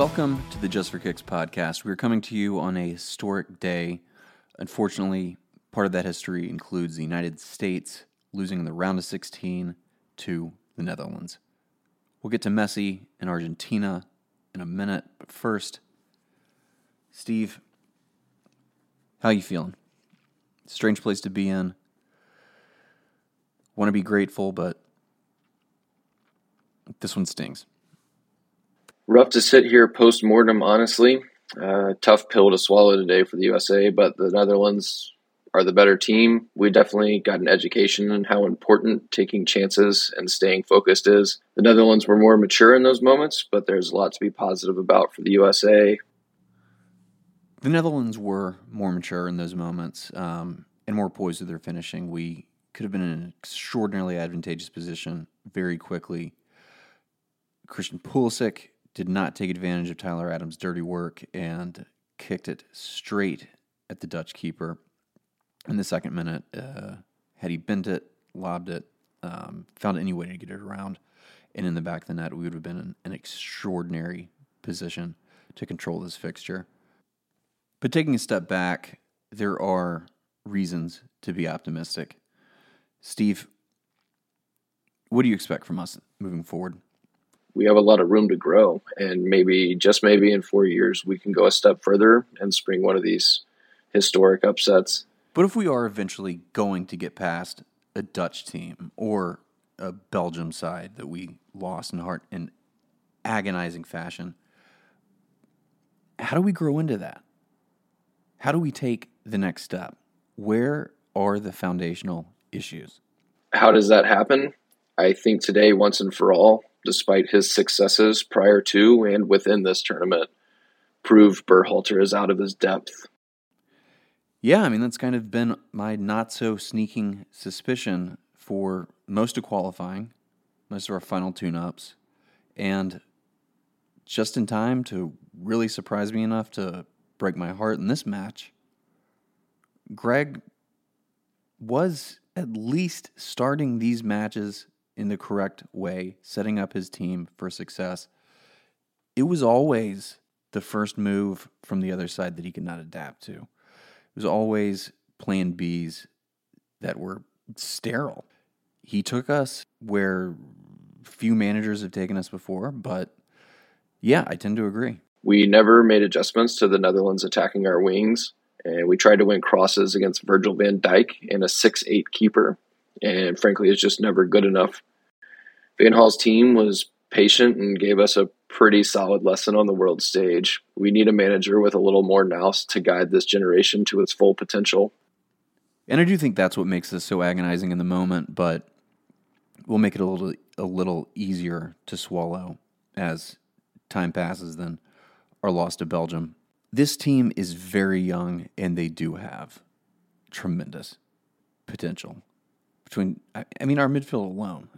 Welcome to the Just for Kicks podcast. We're coming to you on a historic day. Unfortunately, part of that history includes the United States losing in the round of 16 to the Netherlands. We'll get to Messi and Argentina in a minute, but first, Steve, how you feeling? Strange place to be in. Want to be grateful, but this one stings. Rough to sit here post mortem, honestly. Uh, tough pill to swallow today for the USA, but the Netherlands are the better team. We definitely got an education on how important taking chances and staying focused is. The Netherlands were more mature in those moments, but there's a lot to be positive about for the USA. The Netherlands were more mature in those moments um, and more poised with their finishing. We could have been in an extraordinarily advantageous position very quickly. Christian Pulisic did not take advantage of Tyler Adams' dirty work and kicked it straight at the Dutch keeper in the second minute. Uh, had he bent it, lobbed it, um, found any way to get it around, and in the back of the net, we would have been in an extraordinary position to control this fixture. But taking a step back, there are reasons to be optimistic. Steve, what do you expect from us moving forward? We have a lot of room to grow. And maybe, just maybe in four years, we can go a step further and spring one of these historic upsets. But if we are eventually going to get past a Dutch team or a Belgium side that we lost in heart in agonizing fashion, how do we grow into that? How do we take the next step? Where are the foundational issues? How does that happen? I think today, once and for all, despite his successes prior to and within this tournament, proved Berhalter is out of his depth. Yeah, I mean, that's kind of been my not so sneaking suspicion for most of qualifying, most of our final tune ups, and just in time to really surprise me enough to break my heart in this match. Gregg was at least starting these matches in the correct way, setting up his team for success. It was always the first move from the other side that he could not adapt to. It was always plan Bs that were sterile. He took us where few managers have taken us before, but yeah, I tend to agree. We never made adjustments to the Netherlands attacking our wings, and we tried to win crosses against Virgil van Dijk and a 6 8 keeper. And frankly, it's just never good enough. Van team was patient and gave us a pretty solid lesson on the world stage. We need a manager with a little more nous to guide this generation to its full potential. And I do think that's what makes this so agonizing in the moment, but we'll make it a little a little easier to swallow as time passes than our loss to Belgium. This team is very young and they do have tremendous potential. Between I mean our midfield alone.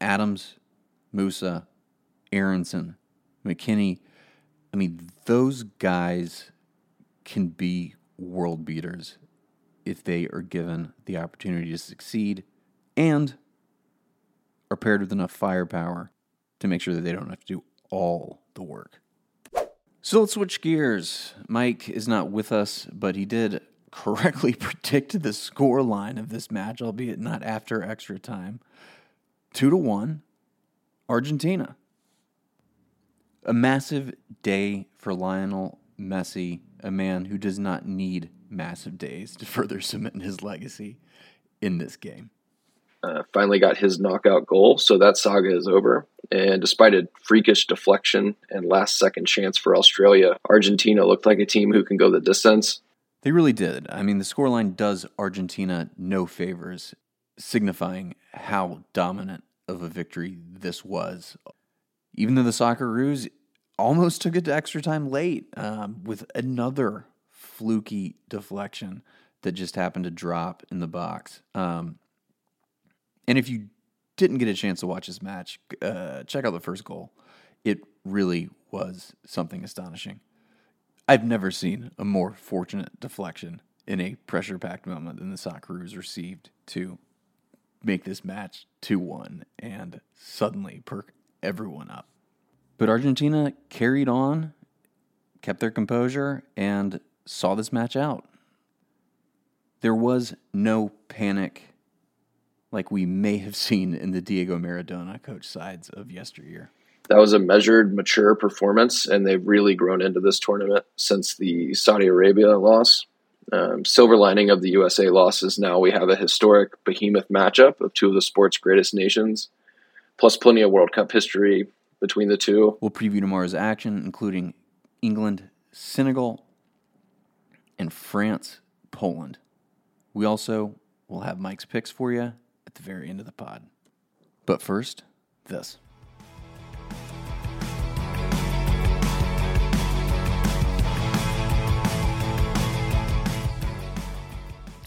Adams, Musah, Aaronson, McKennie. I mean, those guys can be world beaters if they are given the opportunity to succeed and are paired with enough firepower to make sure that they don't have to do all the work. So let's switch gears. Mike is not with us, but he did correctly predict the score line of this match, albeit not after extra time two to one, Argentina. A massive day for Lionel Messi, a man who does not need massive days to further cement his legacy in this game. Uh, finally got his knockout goal, so that saga is over. And despite a freakish deflection and last second chance for Australia, Argentina looked like a team who can go the distance. They really did. I mean, the scoreline does Argentina no favors signifying how dominant of a victory this was. Even though the Socceroos almost took it to extra time late um, with another fluky deflection that just happened to drop in the box. Um, and if you didn't get a chance to watch this match, uh, check out the first goal. It really was something astonishing. I've never seen a more fortunate deflection in a pressure packed moment than the Socceroos received to make this match 2 1 and suddenly perk everyone up. But Argentina carried on, kept their composure, and saw this match out. There was no panic like we may have seen in the Diego Maradona coach sides of yesteryear. That was a measured, mature performance, and they've really grown into this tournament since the Saudi Arabia loss. Um, silver lining of the USA loss is now we have a historic behemoth matchup of two of the sport's greatest nations, plus plenty of World Cup history between the two. We'll preview tomorrow's action, including England, Senegal, and France, Poland. We also will have Mike's picks for you at the very end of the pod. But first, this.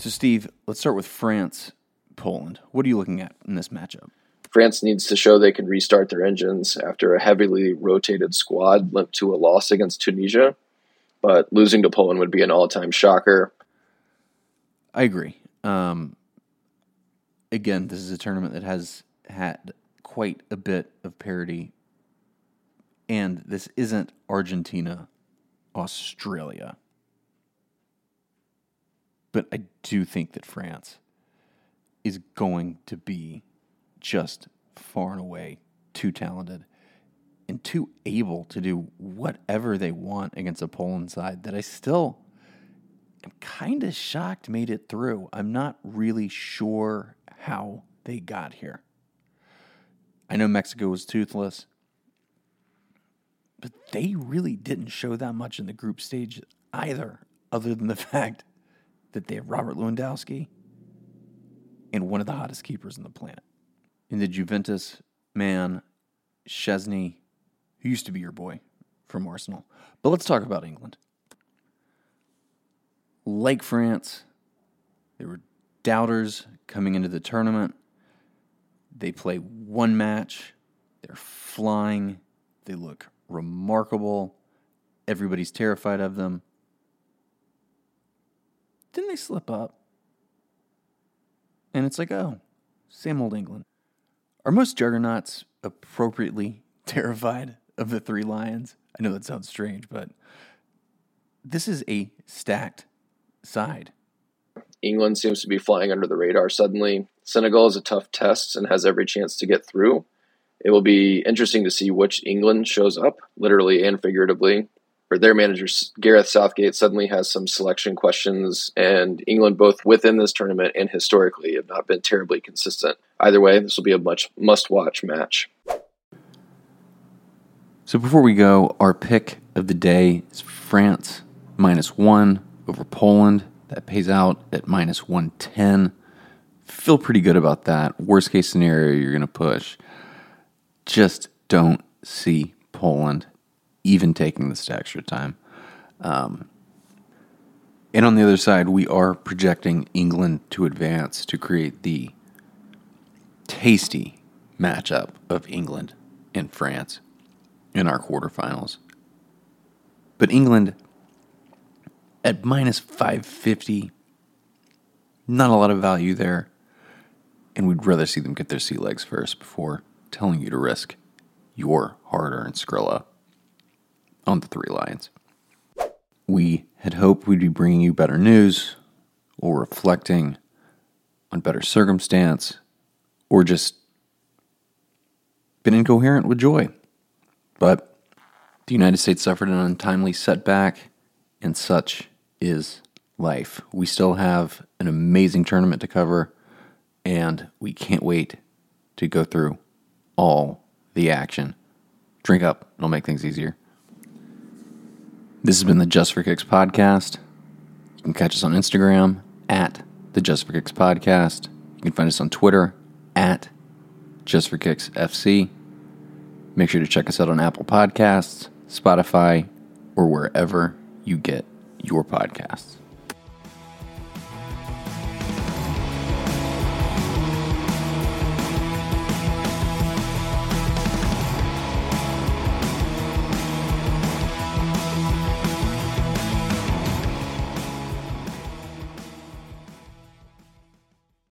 So, Steve, let's start with France, Poland. What are you looking at in this matchup? France needs to show they can restart their engines after a heavily rotated squad linked to a loss against Tunisia. But losing to Poland would be an all time shocker. I agree. Um, again, this is a tournament that has had quite a bit of parity. And this isn't Argentina, Australia. But I do think that France is going to be just far and away too talented and too able to do whatever they want against a Poland side that I still am kind of shocked made it through. I'm not really sure how they got here. I know Mexico was toothless, but they really didn't show that much in the group stage either, other than the fact that they have Robert Lewandowski and one of the hottest keepers on the planet. In the Juventus man, Szczęsny, who used to be your boy from Arsenal. But let's talk about England. Like France, there were doubters coming into the tournament. They play one match, they're flying, they look remarkable. Everybody's terrified of them. Didn't they slip up? And it's like, oh, same old England. Are most juggernauts appropriately terrified of the three lions? I know that sounds strange, but this is a stacked side. England seems to be flying under the radar suddenly. Senegal is a tough test and has every chance to get through. It will be interesting to see which England shows up, literally and figuratively. Or their manager, Gareth Southgate, suddenly has some selection questions, and England, both within this tournament and historically, have not been terribly consistent. Either way, this will be a much must watch match. So before we go, our pick of the day is France minus one over Poland. That pays out at minus 110. Feel pretty good about that. Worst case scenario, you're going to push. Just don't see Poland even taking this extra time. Um, and on the other side, we are projecting England to advance to create the tasty matchup of England and France in our quarterfinals. But England at minus 550. Not a lot of value there. And we'd rather see them get their sea legs first before telling you to risk your hard earned Skrilla on the three lions. We had hoped we'd be bringing you better news or reflecting on better circumstance or just been incoherent with joy. But the United States suffered an untimely setback, and such is life. We still have an amazing tournament to cover, and we can't wait to go through all the action. Drink up, it'll make things easier. This has been the Just for Kicks podcast. You can catch us on Instagram at the Just for Kicks podcast. You can find us on Twitter at Just for Kicks FC. Make sure to check us out on Apple Podcasts, Spotify, or wherever you get your podcasts.